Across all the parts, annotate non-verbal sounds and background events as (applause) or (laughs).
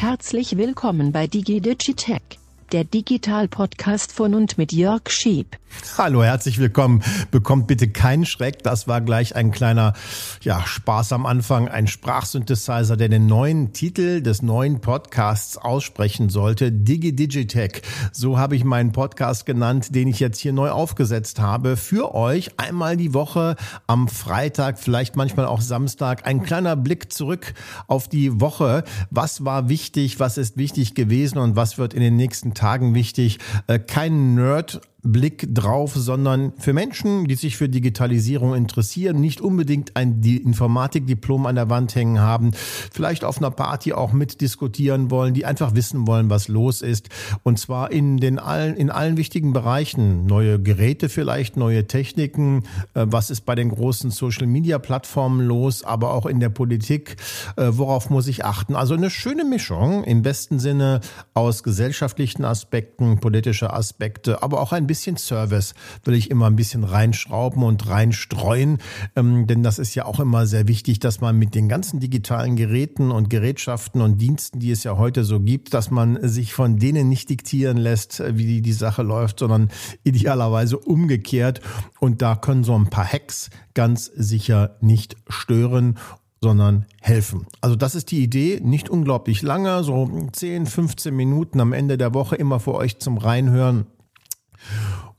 Herzlich willkommen bei DigiDigitech, der Digital-Podcast von und mit Jörg Schieb. Hallo, herzlich willkommen. Bekommt bitte keinen Schreck. Das war gleich ein kleiner ja, Spaß am Anfang. Ein Sprachsynthesizer, der den neuen Titel des neuen Podcasts aussprechen sollte. DigiDigitech. So habe ich meinen Podcast genannt, den ich jetzt hier neu aufgesetzt habe. Für euch einmal die Woche am Freitag, vielleicht manchmal auch Samstag. Ein kleiner Blick zurück auf die Woche. Was war wichtig? Was ist wichtig gewesen? Und was wird in den nächsten Tagen wichtig? Äh, kein Nerd Blick drauf, sondern für Menschen, die sich für Digitalisierung interessieren, nicht unbedingt ein Informatikdiplom an der Wand hängen haben, vielleicht auf einer Party auch mitdiskutieren wollen, die einfach wissen wollen, was los ist. Und zwar in den allen, in allen wichtigen Bereichen. Neue Geräte vielleicht, neue Techniken, äh, was ist bei den großen Social Media Plattformen los, aber auch in der Politik, äh, worauf muss ich achten? Also eine schöne Mischung im besten Sinne aus gesellschaftlichen Aspekten, politische Aspekte, aber auch ein bisschen bisschen Service will ich immer ein bisschen reinschrauben und reinstreuen, ähm, denn das ist ja auch immer sehr wichtig, dass man mit den ganzen digitalen Geräten und Gerätschaften und Diensten, die es ja heute so gibt, dass man sich von denen nicht diktieren lässt, wie die, die Sache läuft, sondern idealerweise umgekehrt. Und da können so ein paar Hacks ganz sicher nicht stören sondern helfen. Also das ist die Idee, nicht unglaublich lange, so 10, 15 Minuten am Ende der Woche immer für euch zum Reinhören.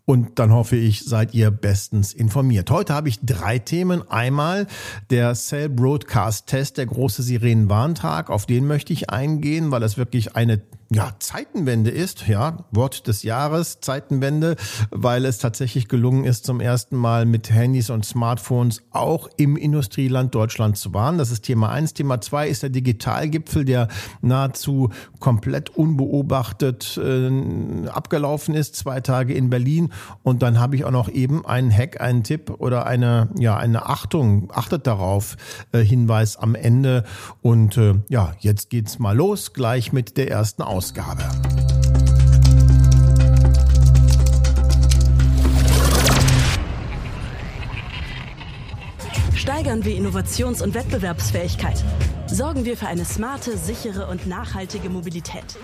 Und dann hoffe ich, seid ihr bestens informiert. Heute habe ich drei Themen. Einmal der Cell Broadcast Test, der große Sirenenwarntag. Auf den möchte ich eingehen, weil das wirklich eine ja, Zeitenwende ist, ja, Wort des Jahres, Zeitenwende, weil es tatsächlich gelungen ist, zum ersten Mal mit Handys und Smartphones auch im Industrieland Deutschland zu warnen. Das ist Thema eins. Thema zwei ist der Digitalgipfel, der nahezu komplett unbeobachtet äh, abgelaufen ist, zwei Tage in Berlin. Und dann habe ich auch noch eben einen Hack, einen Tipp oder eine, ja, eine Achtung, achtet darauf, äh, Hinweis am Ende. Und äh, ja, jetzt geht's mal los, gleich mit der ersten Ausgabe. Ausgabe. Steigern wir Innovations- und Wettbewerbsfähigkeit. Sorgen wir für eine smarte, sichere und nachhaltige Mobilität.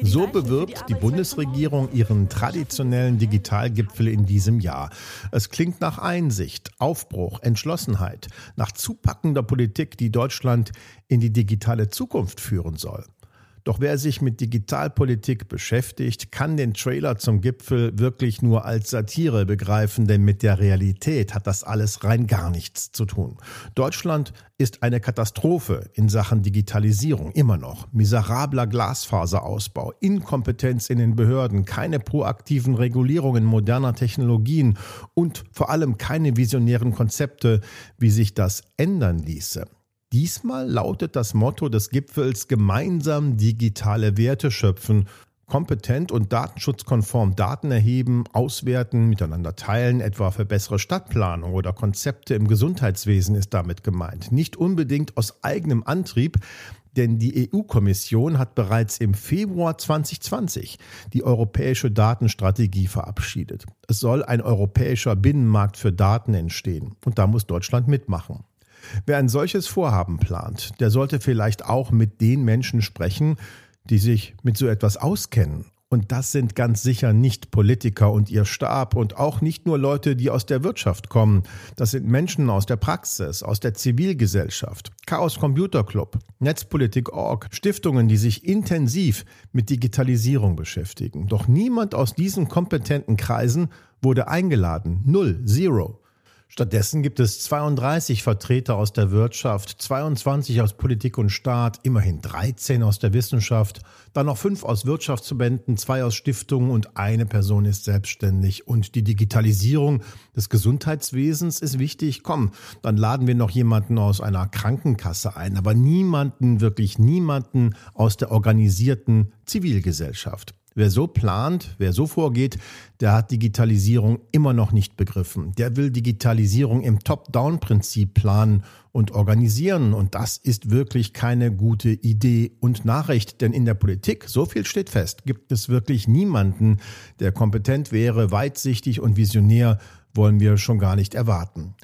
So bewirbt die Bundesregierung ihren traditionellen Digitalgipfel in diesem Jahr. Es klingt nach Einsicht, Aufbruch, Entschlossenheit, nach zupackender Politik, die Deutschland in die digitale Zukunft führen soll. Doch wer sich mit Digitalpolitik beschäftigt, kann den Trailer zum Gipfel wirklich nur als Satire begreifen, denn mit der Realität hat das alles rein gar nichts zu tun. Deutschland ist eine Katastrophe in Sachen Digitalisierung immer noch. Miserabler Glasfaserausbau, Inkompetenz in den Behörden, keine proaktiven Regulierungen moderner Technologien und vor allem keine visionären Konzepte, wie sich das ändern ließe. Diesmal lautet das Motto des Gipfels gemeinsam digitale Werte schöpfen, kompetent und datenschutzkonform Daten erheben, auswerten, miteinander teilen, etwa für bessere Stadtplanung oder Konzepte im Gesundheitswesen ist damit gemeint. Nicht unbedingt aus eigenem Antrieb, denn die EU-Kommission hat bereits im Februar 2020 die europäische Datenstrategie verabschiedet. Es soll ein europäischer Binnenmarkt für Daten entstehen und da muss Deutschland mitmachen. Wer ein solches Vorhaben plant, der sollte vielleicht auch mit den Menschen sprechen, die sich mit so etwas auskennen. Und das sind ganz sicher nicht Politiker und ihr Stab und auch nicht nur Leute, die aus der Wirtschaft kommen. Das sind Menschen aus der Praxis, aus der Zivilgesellschaft, Chaos Computer Club, Netzpolitik.org, Stiftungen, die sich intensiv mit Digitalisierung beschäftigen. Doch niemand aus diesen kompetenten Kreisen wurde eingeladen. Null, zero. Stattdessen gibt es 32 Vertreter aus der Wirtschaft, 22 aus Politik und Staat, immerhin 13 aus der Wissenschaft, dann noch fünf aus Wirtschaftsverbänden, zwei aus Stiftungen und eine Person ist selbstständig. Und die Digitalisierung des Gesundheitswesens ist wichtig. Komm, dann laden wir noch jemanden aus einer Krankenkasse ein, aber niemanden, wirklich niemanden aus der organisierten Zivilgesellschaft. Wer so plant, wer so vorgeht, der hat Digitalisierung immer noch nicht begriffen. Der will Digitalisierung im Top-Down-Prinzip planen und organisieren. Und das ist wirklich keine gute Idee und Nachricht. Denn in der Politik, so viel steht fest, gibt es wirklich niemanden, der kompetent wäre, weitsichtig und visionär wollen wir schon gar nicht erwarten.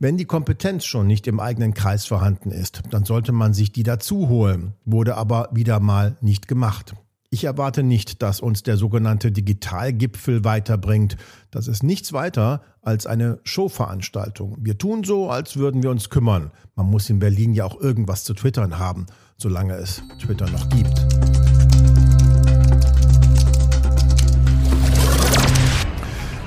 Wenn die Kompetenz schon nicht im eigenen Kreis vorhanden ist, dann sollte man sich die dazu holen, wurde aber wieder mal nicht gemacht. Ich erwarte nicht, dass uns der sogenannte Digitalgipfel weiterbringt. Das ist nichts weiter als eine Showveranstaltung. Wir tun so, als würden wir uns kümmern. Man muss in Berlin ja auch irgendwas zu twittern haben, solange es Twitter noch gibt.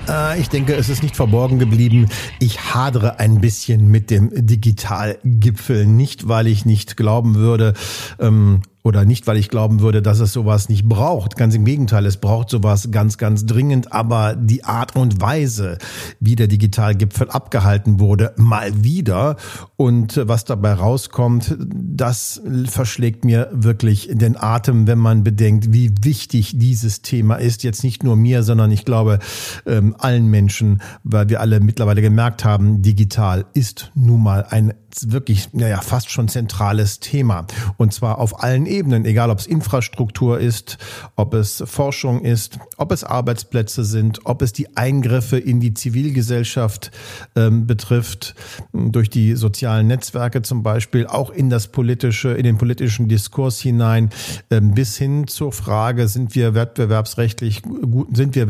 Äh, ich denke, es ist nicht verborgen geblieben. Ich hadere ein bisschen mit dem Digitalgipfel. Nicht, weil ich nicht glauben würde, ähm, oder nicht, weil ich glauben würde, dass es sowas nicht braucht. Ganz im Gegenteil, es braucht sowas ganz, ganz dringend. Aber die Art und Weise, wie der Digitalgipfel abgehalten wurde, mal wieder und was dabei rauskommt, das verschlägt mir wirklich den Atem, wenn man bedenkt, wie wichtig dieses Thema ist. Jetzt nicht nur mir, sondern ich glaube ähm, allen Menschen, weil wir alle mittlerweile gemerkt haben, digital ist nun mal ein wirklich, naja, fast schon zentrales Thema. Und zwar auf allen Ebenen, egal ob es Infrastruktur ist, ob es Forschung ist, ob es Arbeitsplätze sind, ob es die Eingriffe in die Zivilgesellschaft ähm, betrifft, durch die sozialen Netzwerke zum Beispiel, auch in das politische, in den politischen Diskurs hinein, ähm, bis hin zur Frage, sind wir wettbewerbsrechtlich gut, sind wir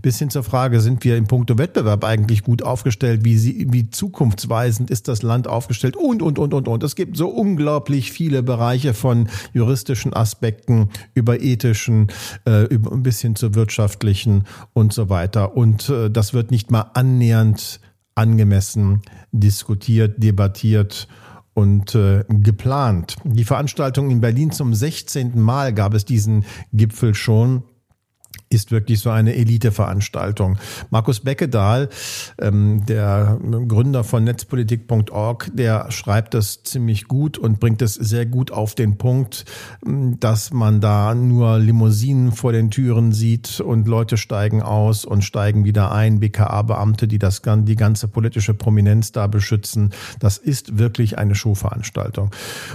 bis hin zur Frage, sind wir im Punkto Wettbewerb eigentlich gut aufgestellt, wie, sie, wie zukunftsweisend ist das Land aufgestellt und, und, und, und, und. Es gibt so unglaublich viele Bereiche von juristischen Aspekten über ethischen, äh, über, bis hin zu wirtschaftlichen und so weiter. Und äh, das wird nicht mal annähernd angemessen diskutiert, debattiert und äh, geplant. Die Veranstaltung in Berlin zum 16. Mal gab es diesen Gipfel schon ist wirklich so eine Eliteveranstaltung. Markus Beckedahl, ähm, der Gründer von netzpolitik.org, der schreibt das ziemlich gut und bringt es sehr gut auf den Punkt, dass man da nur Limousinen vor den Türen sieht und Leute steigen aus und steigen wieder ein, BKA-Beamte, die das die ganze politische Prominenz da beschützen. Das ist wirklich eine Showveranstaltung.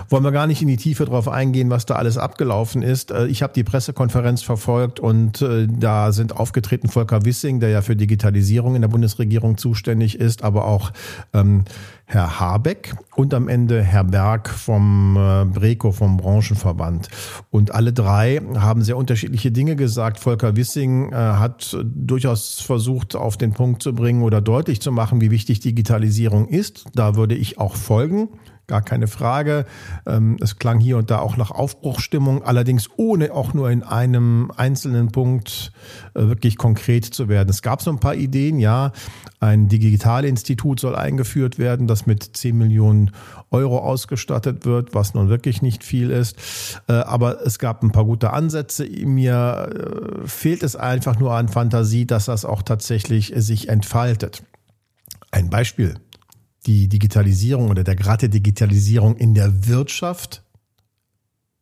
Wollen wir gar nicht in die Tiefe drauf eingehen, was da alles abgelaufen ist. Äh, ich habe die Pressekonferenz verfolgt und äh, da sind aufgetreten Volker Wissing, der ja für Digitalisierung in der Bundesregierung zuständig ist, aber auch ähm, Herr Habeck und am Ende Herr Berg vom äh, Breco, vom Branchenverband. Und alle drei haben sehr unterschiedliche Dinge gesagt. Volker Wissing äh, hat durchaus versucht, auf den Punkt zu bringen oder deutlich zu machen, wie wichtig Digitalisierung ist. Da würde ich auch folgen gar keine Frage. Ähm, es klang hier und da auch nach Aufbruchstimmung, allerdings ohne auch nur in einem einzelnen Punkt äh, wirklich konkret zu werden. Es gab so ein paar Ideen, ja. Ein Digitalinstitut soll eingeführt werden, das mit 10 Millionen Euro ausgestattet wird, was nun wirklich nicht viel ist. Äh, aber es gab ein paar gute Ansätze. Mir äh, fehlt es einfach nur an Fantasie, dass das auch tatsächlich sich entfaltet. Ein Beispiel die Digitalisierung oder der Grad der Digitalisierung in der Wirtschaft,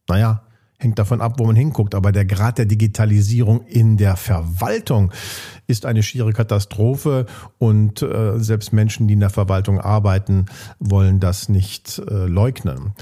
naja, hängt davon ab, wo man hinguckt, aber der Grad der Digitalisierung in der Verwaltung ist eine schiere Katastrophe und äh, selbst Menschen, die in der Verwaltung arbeiten, wollen das nicht äh, leugnen.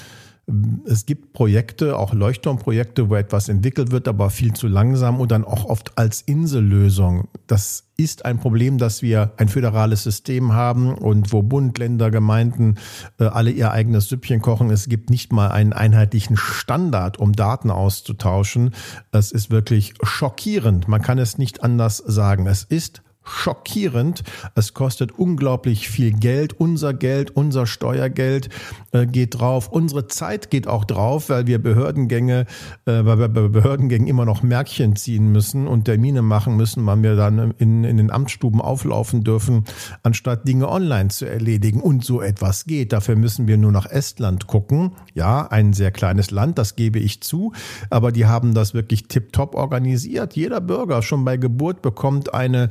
Es gibt Projekte, auch Leuchtturmprojekte, wo etwas entwickelt wird, aber viel zu langsam und dann auch oft als Insellösung. Das ist ein Problem, dass wir ein föderales System haben und wo Bund, Länder, Gemeinden äh, alle ihr eigenes Süppchen kochen. Es gibt nicht mal einen einheitlichen Standard, um Daten auszutauschen. Es ist wirklich schockierend. Man kann es nicht anders sagen. Es ist schockierend. Es kostet unglaublich viel Geld. Unser Geld, unser Steuergeld äh, geht drauf. Unsere Zeit geht auch drauf, weil wir Behördengänge, äh, weil wir bei Behördengängen immer noch Märkchen ziehen müssen und Termine machen müssen, wann wir dann in, in den Amtsstuben auflaufen dürfen, anstatt Dinge online zu erledigen. Und so etwas geht. Dafür müssen wir nur nach Estland gucken. Ja, ein sehr kleines Land, das gebe ich zu. Aber die haben das wirklich tiptop organisiert. Jeder Bürger schon bei Geburt bekommt eine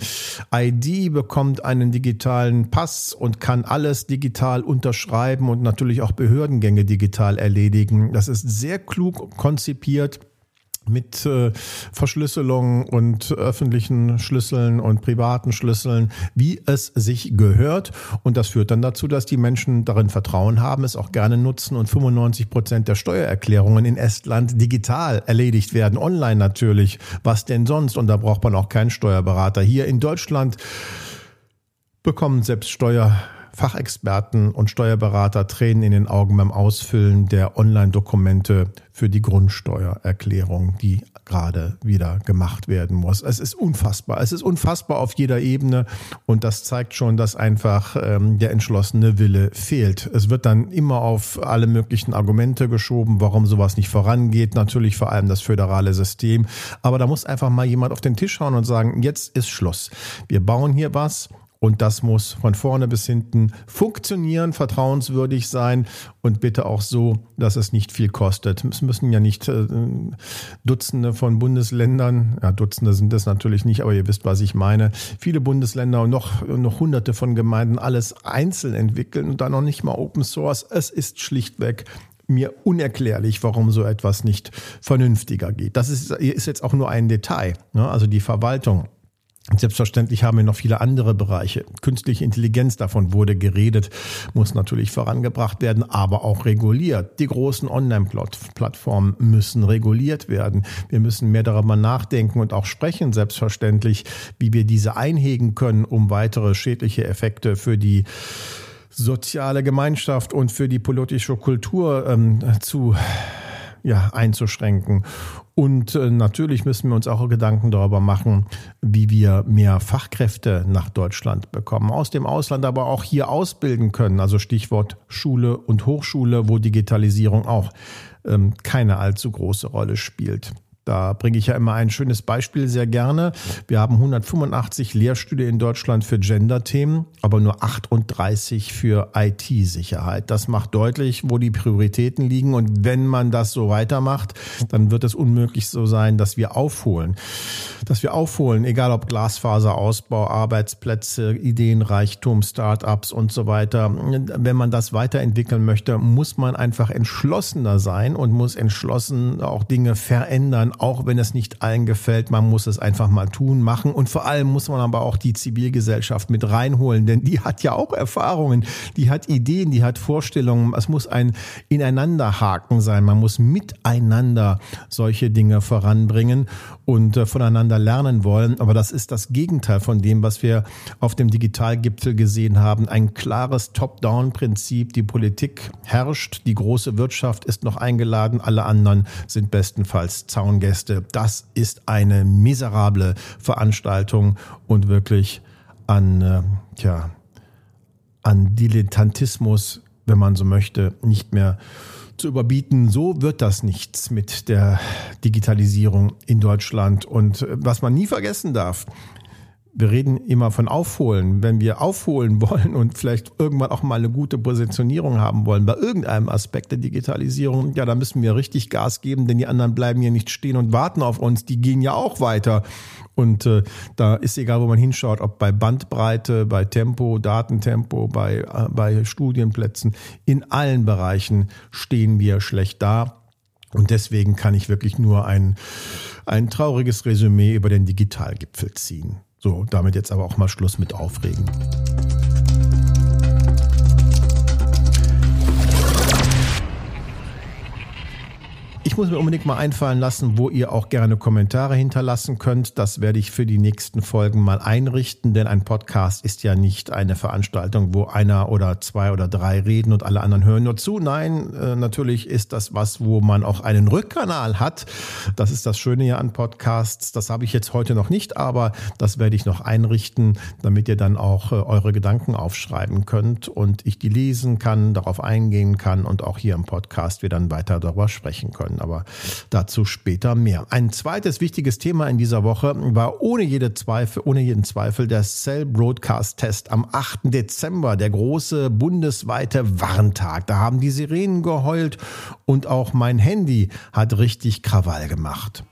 ID, bekommt einen digitalen Pass und kann alles digital unterschreiben und natürlich auch Behördengänge digital erledigen. Das ist sehr klug konzipiert mit äh, Verschlüsselung und öffentlichen Schlüsseln und privaten Schlüsseln, wie es sich gehört. Und das führt dann dazu, dass die Menschen darin Vertrauen haben, es auch gerne nutzen und 95 Prozent der Steuererklärungen in Estland digital erledigt werden, online natürlich. Was denn sonst? Und da braucht man auch keinen Steuerberater. Hier in Deutschland bekommen selbst Steuer Fachexperten und Steuerberater Tränen in den Augen beim Ausfüllen der Online-Dokumente für die Grundsteuererklärung, die gerade wieder gemacht werden muss. Es ist unfassbar. Es ist unfassbar auf jeder Ebene und das zeigt schon, dass einfach ähm, der entschlossene Wille fehlt. Es wird dann immer auf alle möglichen Argumente geschoben, warum sowas nicht vorangeht. Natürlich vor allem das föderale System. Aber da muss einfach mal jemand auf den Tisch schauen und sagen, jetzt ist Schluss. Wir bauen hier was und das muss von vorne bis hinten funktionieren, vertrauenswürdig sein und bitte auch so, dass es nicht viel kostet. Es müssen ja nicht äh, Dutzende von Bundesländern, ja, Dutzende sind es natürlich nicht, aber ihr wisst, was ich meine, viele Bundesländer und noch, noch hunderte von Gemeinden alles einzeln entwickeln und dann noch nicht mal Open Source. Es ist schlichtweg mir unerklärlich, warum so etwas nicht vernünftiger geht. Das ist, ist jetzt auch nur ein Detail. Ne? Also die Verwaltung Selbstverständlich haben wir noch viele andere Bereiche. Künstliche Intelligenz, davon wurde geredet, muss natürlich vorangebracht werden, aber auch reguliert. Die großen Online-Plattformen müssen reguliert werden. Wir müssen mehr darüber nachdenken und auch sprechen, selbstverständlich, wie wir diese einhegen können, um weitere schädliche Effekte für die soziale Gemeinschaft und für die politische Kultur ähm, zu ja, einzuschränken. Und äh, natürlich müssen wir uns auch Gedanken darüber machen, wie wir mehr Fachkräfte nach Deutschland bekommen, aus dem Ausland aber auch hier ausbilden können. Also Stichwort Schule und Hochschule, wo Digitalisierung auch ähm, keine allzu große Rolle spielt. Da bringe ich ja immer ein schönes Beispiel sehr gerne. Wir haben 185 Lehrstühle in Deutschland für Gender-Themen, aber nur 38 für IT-Sicherheit. Das macht deutlich, wo die Prioritäten liegen. Und wenn man das so weitermacht, dann wird es unmöglich so sein, dass wir aufholen. Dass wir aufholen, egal ob Glasfaserausbau, Arbeitsplätze, Ideenreichtum, Start-ups und so weiter. Wenn man das weiterentwickeln möchte, muss man einfach entschlossener sein und muss entschlossen auch Dinge verändern auch wenn es nicht allen gefällt. Man muss es einfach mal tun, machen und vor allem muss man aber auch die Zivilgesellschaft mit reinholen, denn die hat ja auch Erfahrungen, die hat Ideen, die hat Vorstellungen. Es muss ein Ineinanderhaken sein. Man muss miteinander solche Dinge voranbringen und äh, voneinander lernen wollen. Aber das ist das Gegenteil von dem, was wir auf dem Digitalgipfel gesehen haben. Ein klares Top-Down-Prinzip. Die Politik herrscht, die große Wirtschaft ist noch eingeladen, alle anderen sind bestenfalls Zaun Gäste. Das ist eine miserable Veranstaltung und wirklich an, äh, tja, an Dilettantismus, wenn man so möchte, nicht mehr zu überbieten. So wird das nichts mit der Digitalisierung in Deutschland. Und äh, was man nie vergessen darf, wir reden immer von Aufholen. Wenn wir aufholen (laughs) wollen und vielleicht irgendwann auch mal eine gute Positionierung haben wollen bei irgendeinem Aspekt der Digitalisierung, ja, dann müssen wir richtig Gas geben, denn die anderen bleiben hier nicht stehen und warten auf uns. Die gehen ja auch weiter. Und äh, da ist egal, wo man hinschaut, ob bei Bandbreite, bei Tempo, Datentempo, bei, äh, bei Studienplätzen, in allen Bereichen stehen wir schlecht da. Und deswegen kann ich wirklich nur ein, ein trauriges Resümee über den Digitalgipfel ziehen. So, damit jetzt aber auch mal Schluss mit Aufregen. Muss mir unbedingt mal einfallen lassen, wo ihr auch gerne Kommentare hinterlassen könnt. Das werde ich für die nächsten Folgen mal einrichten, denn ein Podcast ist ja nicht eine Veranstaltung, wo einer oder zwei oder drei reden und alle anderen hören nur zu. Nein, äh, natürlich ist das was, wo man auch einen Rückkanal hat. Das ist das Schöne ja an Podcasts. Das habe ich jetzt heute noch nicht, aber das werde ich noch einrichten, damit ihr dann auch äh, eure Gedanken aufschreiben könnt und ich die lesen kann, darauf eingehen kann und auch hier im Podcast wir dann weiter darüber sprechen können können. Aber dazu später mehr. Ein zweites wichtiges Thema in dieser Woche war ohne jede Zweifel, ohne jeden Zweifel der Cell Broadcast Test am 8. Dezember, der große bundesweite Warntag. Da haben die Sirenen geheult und auch mein Handy hat richtig Krawall gemacht.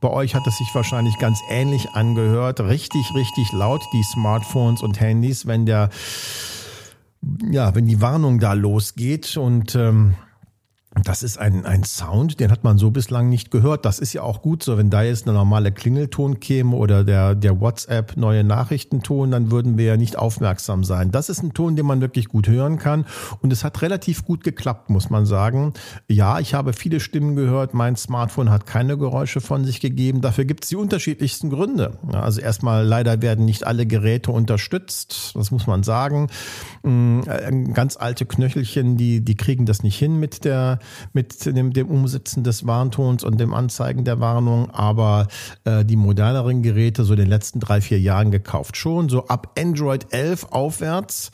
Bei euch hat es sich wahrscheinlich ganz ähnlich angehört. Richtig, richtig laut, die Smartphones und Handys, wenn der ja, wenn die Warnung da losgeht und ähm, das ist ein, ein Sound, den hat man so bislang nicht gehört. Das ist ja auch gut so. Wenn da jetzt eine normale Klingelton käme oder der, der WhatsApp neue Nachrichtenton, dann würden wir ja nicht aufmerksam sein. Das ist ein Ton, den man wirklich gut hören kann. Und es hat relativ gut geklappt, muss man sagen. Ja, ich habe viele Stimmen gehört. Mein Smartphone hat keine Geräusche von sich gegeben. Dafür gibt es die unterschiedlichsten Gründe. Also erstmal leider werden nicht alle Geräte unterstützt. Das muss man sagen. Mm, äh, ganz alte Knöchelchen, die, die kriegen das nicht hin mit der mit dem, dem Umsetzen des Warntons und dem Anzeigen der Warnung, aber äh, die moderneren Geräte so in den letzten drei, vier Jahren gekauft schon, so ab Android 11 aufwärts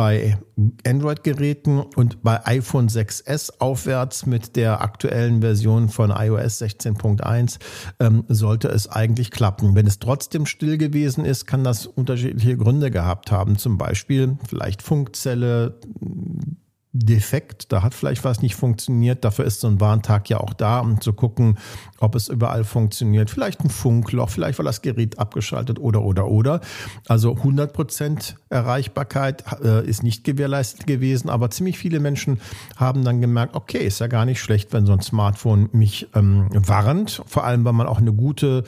bei Android-Geräten und bei iPhone 6S aufwärts mit der aktuellen Version von iOS 16.1 ähm, sollte es eigentlich klappen. Wenn es trotzdem still gewesen ist, kann das unterschiedliche Gründe gehabt haben. Zum Beispiel vielleicht Funkzelle, defekt, da hat vielleicht was nicht funktioniert. Dafür ist so ein Warntag ja auch da, um zu gucken, ob es überall funktioniert. Vielleicht ein Funkloch, vielleicht war das Gerät abgeschaltet oder, oder, oder. Also 100 Prozent Erreichbarkeit äh, ist nicht gewährleistet gewesen, aber ziemlich viele Menschen haben dann gemerkt, okay, ist ja gar nicht schlecht, wenn so ein Smartphone mich ähm, warnt. Vor allem, weil man auch eine gute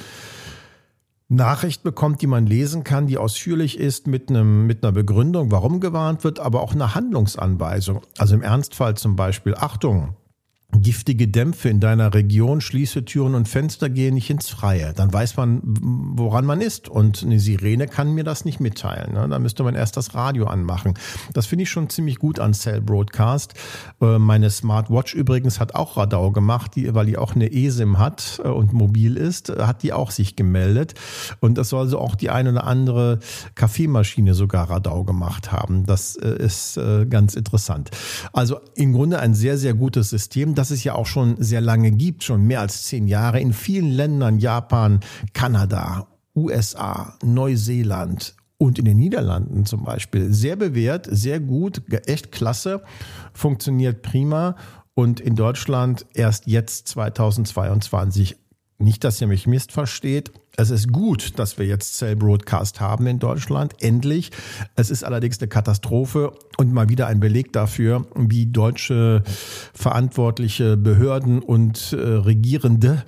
Nachricht bekommt, die man lesen kann, die ausführlich ist mit einem mit einer Begründung, warum gewarnt wird, aber auch eine Handlungsanweisung. Also im Ernstfall zum Beispiel Achtung, giftige Dämpfe in deiner Region, schließe Türen und Fenster, gehe nicht ins Freie. Dann weiß man, woran man ist. Und eine Sirene kann mir das nicht mitteilen. Ne? Da müsste man erst das Radio anmachen. Das finde ich schon ziemlich gut an Cell Broadcast. Äh, meine Smartwatch übrigens hat auch Radau gemacht, die, weil die auch eine eSIM hat äh, und mobil ist, äh, hat die auch sich gemeldet. Und das soll so auch die eine oder andere Kaffeemaschine sogar Radau gemacht haben. Das ist ganz interessant. Also im Grunde ein sehr, sehr gutes System das es ja auch schon sehr lange gibt, schon mehr als zehn Jahre in vielen Ländern, Japan, Kanada, USA, Neuseeland und in den Niederlanden zum Beispiel. Sehr bewährt, sehr gut, echt klasse, funktioniert prima und in Deutschland erst jetzt 2022 nicht, dass ihr mich missversteht. Es ist gut, dass wir jetzt Cell Broadcast haben in Deutschland. Endlich. Es ist allerdings eine Katastrophe und mal wieder ein Beleg dafür, wie deutsche verantwortliche Behörden und äh, Regierende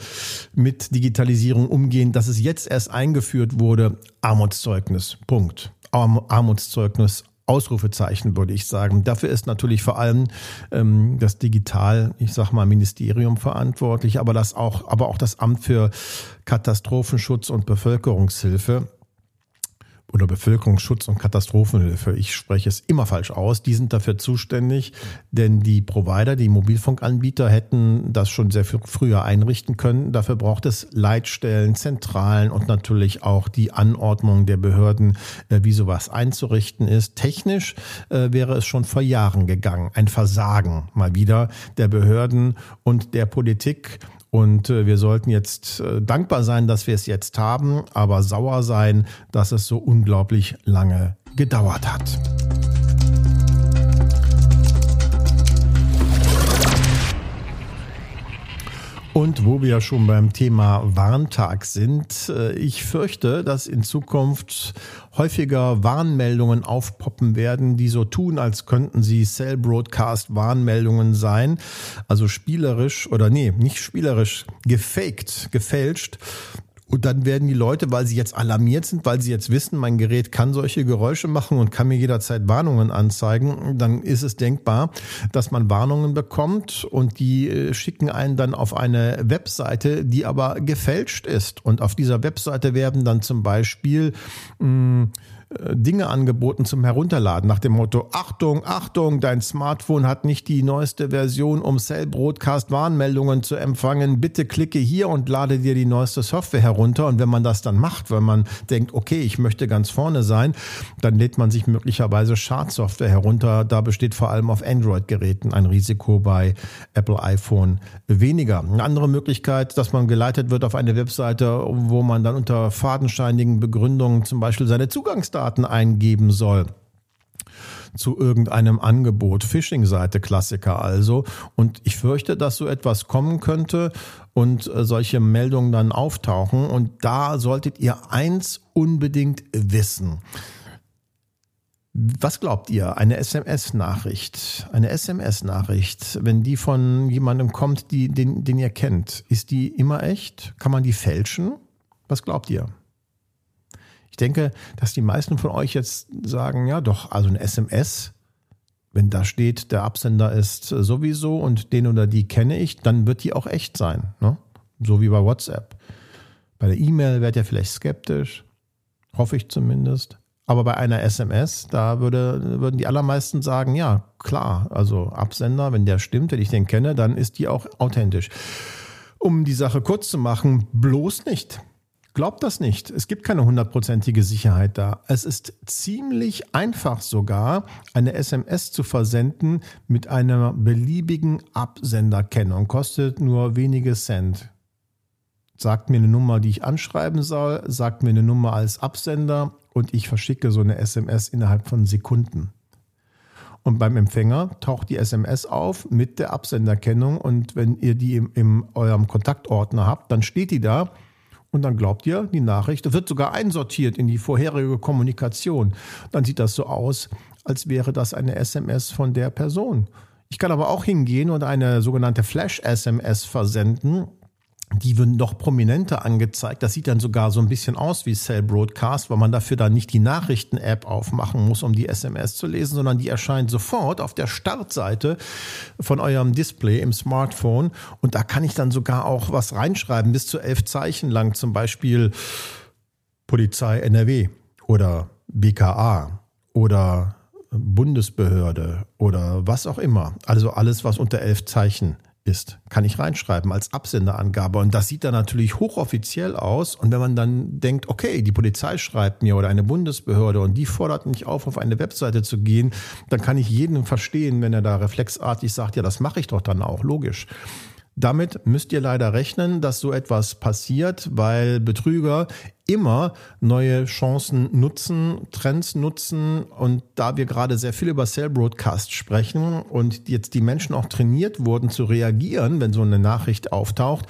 mit Digitalisierung umgehen, dass es jetzt erst eingeführt wurde. Armutszeugnis. Punkt. Armutszeugnis Ausrufezeichen, würde ich sagen. Dafür ist natürlich vor allem ähm, das Digital, ich sag mal, Ministerium verantwortlich, aber das auch, aber auch das Amt für Katastrophenschutz und Bevölkerungshilfe oder Bevölkerungsschutz und Katastrophenhilfe. Ich spreche es immer falsch aus. Die sind dafür zuständig, denn die Provider, die Mobilfunkanbieter hätten das schon sehr viel früher einrichten können. Dafür braucht es Leitstellen, Zentralen und natürlich auch die Anordnung der Behörden, äh, wie sowas einzurichten ist. Technisch äh, wäre es schon vor Jahren gegangen. Ein Versagen mal wieder der Behörden und der Politik. Und äh, wir sollten jetzt äh, dankbar sein, dass wir es jetzt haben, aber sauer sein, dass es so unglaublich lange gedauert hat. Und wo wir ja schon beim Thema Warntag sind, äh, ich fürchte, dass in Zukunft häufiger Warnmeldungen aufpoppen werden, die so tun, als könnten sie Cell Broadcast Warnmeldungen sein. Also spielerisch oder nee, nicht spielerisch, gefaked, gefälscht und dann werden die Leute, weil sie jetzt alarmiert sind, weil sie jetzt wissen, mein Gerät kann solche Geräusche machen und kann mir jederzeit Warnungen anzeigen, dann ist es denkbar, dass man Warnungen bekommt und die äh, schicken einen dann auf eine Webseite, die aber gefälscht ist. Und auf dieser Webseite werden dann zum Beispiel mh, hm, Dinge angeboten zum Herunterladen nach dem Motto Achtung, Achtung, dein Smartphone hat nicht die neueste Version, um Cell Broadcast Warnmeldungen zu empfangen. Bitte klicke hier und lade dir die neueste Software herunter. Und wenn man das dann macht, weil man denkt, okay, ich möchte ganz vorne sein, dann lädt man sich möglicherweise Schadsoftware herunter. Da besteht vor allem auf Android-Geräten ein Risiko bei Apple iPhone weniger. Eine andere Möglichkeit, dass man geleitet wird auf eine Webseite, wo man dann unter fadenscheinigen Begründungen zum Beispiel seine Zugangsdaten Zugangsdaten eingeben soll zu irgendeinem Angebot. Phishing-Seite Klassiker also. Und ich fürchte, dass so etwas kommen könnte und äh, solche Meldungen dann auftauchen. Und da solltet ihr eins unbedingt wissen. Was glaubt ihr? Eine SMS-Nachricht, eine SMS-Nachricht, wenn die von jemandem kommt, die, den, den ihr kennt, ist die immer echt? Kann man die fälschen? Was glaubt ihr? Ich denke, dass die meisten von euch jetzt sagen, ja doch, also eine SMS, wenn da steht, der Absender ist sowieso und den oder die kenne ich, dann wird die auch echt sein. Ne? So wie bei WhatsApp. Bei der E-Mail werdet ihr vielleicht skeptisch, hoffe ich zumindest. Aber bei einer SMS, da würde, würden die allermeisten sagen, ja, klar, also Absender, wenn der stimmt, wenn ich den kenne, dann ist die auch authentisch. Um die Sache kurz zu machen, bloß nicht. Glaubt das nicht. Es gibt keine hundertprozentige Sicherheit da. Es ist ziemlich einfach sogar, eine SMS zu versenden mit einer beliebigen Absenderkennung. Kostet nur wenige Cent sagt mir eine Nummer, die ich anschreiben soll, sagt mir eine Nummer als Absender und ich verschicke so eine SMS innerhalb von Sekunden. Und beim Empfänger taucht die SMS auf mit der Absenderkennung und wenn ihr die in, in eurem Kontaktordner habt, dann steht die da und dann glaubt ihr, die Nachricht wird sogar einsortiert in die vorherige Kommunikation. Dann sieht das so aus, als wäre das eine SMS von der Person. Ich kann aber auch hingehen und eine sogenannte Flash-SMS versenden die würden noch prominenter angezeigt. Das sieht dann sogar so ein bisschen aus wie Cell Broadcast, weil man dafür dann nicht die Nachrichten-App aufmachen muss, um die SMS zu lesen, sondern die erscheint sofort auf der Startseite von eurem Display im Smartphone. Und da kann ich dann sogar auch was reinschreiben, bis zu elf Zeichen lang, zum Beispiel Polizei NRW oder BKA oder Bundesbehörde oder was auch immer. Also alles, was unter elf Zeichen ist, kann ich reinschreiben als Absenderangabe. Und das sieht dann natürlich hochoffiziell aus. Und wenn man dann denkt, okay, die Polizei schreibt mir oder eine Bundesbehörde und die fordert mich auf, auf eine Webseite zu gehen, dann kann ich jeden verstehen, wenn er da reflexartig sagt, ja, das mache ich doch dann auch, logisch. Damit müsst ihr leider rechnen, dass so etwas passiert, weil Betrüger immer neue Chancen nutzen, Trends nutzen. Und da wir gerade sehr viel über Cell Broadcast sprechen und jetzt die Menschen auch trainiert wurden zu reagieren, wenn so eine Nachricht auftaucht,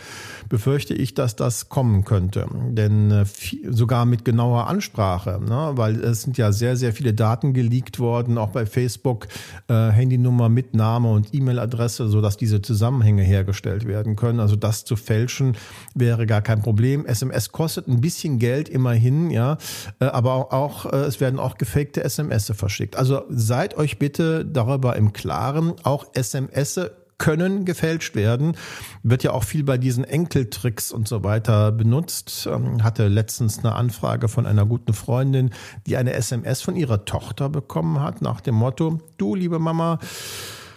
befürchte ich, dass das kommen könnte. Denn äh, sogar mit genauer Ansprache, ne? weil es sind ja sehr, sehr viele Daten geleakt worden, auch bei Facebook, äh, Handynummer mit Name und E-Mail-Adresse, sodass diese Zusammenhänge hergestellt werden können. Also das zu fälschen wäre gar kein Problem. SMS kostet ein bisschen Geld immerhin, ja, äh, aber auch äh, es werden auch gefakte SMS verschickt. Also seid euch bitte darüber im Klaren, auch SMS können gefälscht werden. Wird ja auch viel bei diesen Enkeltricks und so weiter benutzt. Ähm, hatte letztens eine Anfrage von einer guten Freundin, die eine SMS von ihrer Tochter bekommen hat nach dem Motto, du liebe Mama,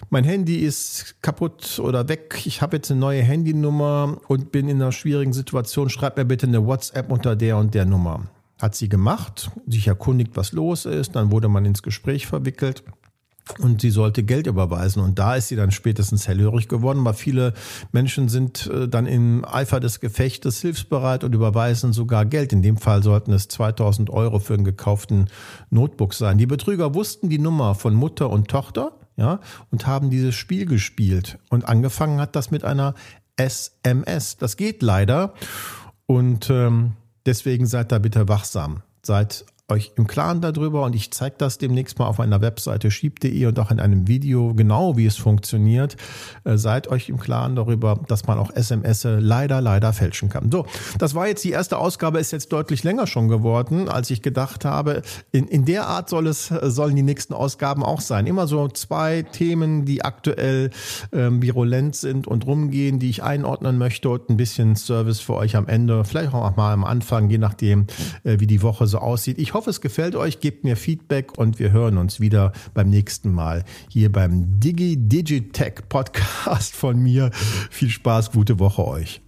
mein Handy ist kaputt oder weg, ich habe jetzt eine neue Handynummer und bin in einer schwierigen Situation, schreib mir bitte eine WhatsApp unter der und der Nummer. Hat sie gemacht, sich erkundigt, was los ist, dann wurde man ins Gespräch verwickelt und sie sollte Geld überweisen. Und da ist sie dann spätestens hellhörig geworden, weil viele Menschen sind äh, dann im Eifer des Gefechtes hilfsbereit und überweisen sogar Geld. In dem Fall sollten es 2000 Euro für einen gekauften Notebook sein. Die Betrüger wussten die Nummer von Mutter und Tochter, ja, und haben dieses Spiel gespielt. Und angefangen hat das mit einer SMS. Das geht leider. Und ähm, deswegen seid da bitte wachsam. Seid euch im Klaren darüber und ich zeige das demnächst mal auf meiner Webseite schieb.de und auch in einem Video genau, wie es funktioniert. Äh, seid euch im Klaren darüber, dass man auch SMS leider, leider fälschen kann. So, das war jetzt die erste Ausgabe, ist jetzt deutlich länger schon geworden, als ich gedacht habe. In, in der Art soll es, sollen die nächsten Ausgaben auch sein. Immer so zwei Themen, die aktuell ähm, virulent sind und rumgehen, die ich einordnen möchte und ein bisschen Service für euch am Ende, vielleicht auch mal am Anfang, je nachdem, äh, wie die Woche so aussieht. Ich hoffe, es gefällt euch. Gebt mir Feedback und wir hören uns wieder beim nächsten Mal hier beim Digi Digitech Podcast von mir. Viel Spaß, gute Woche euch.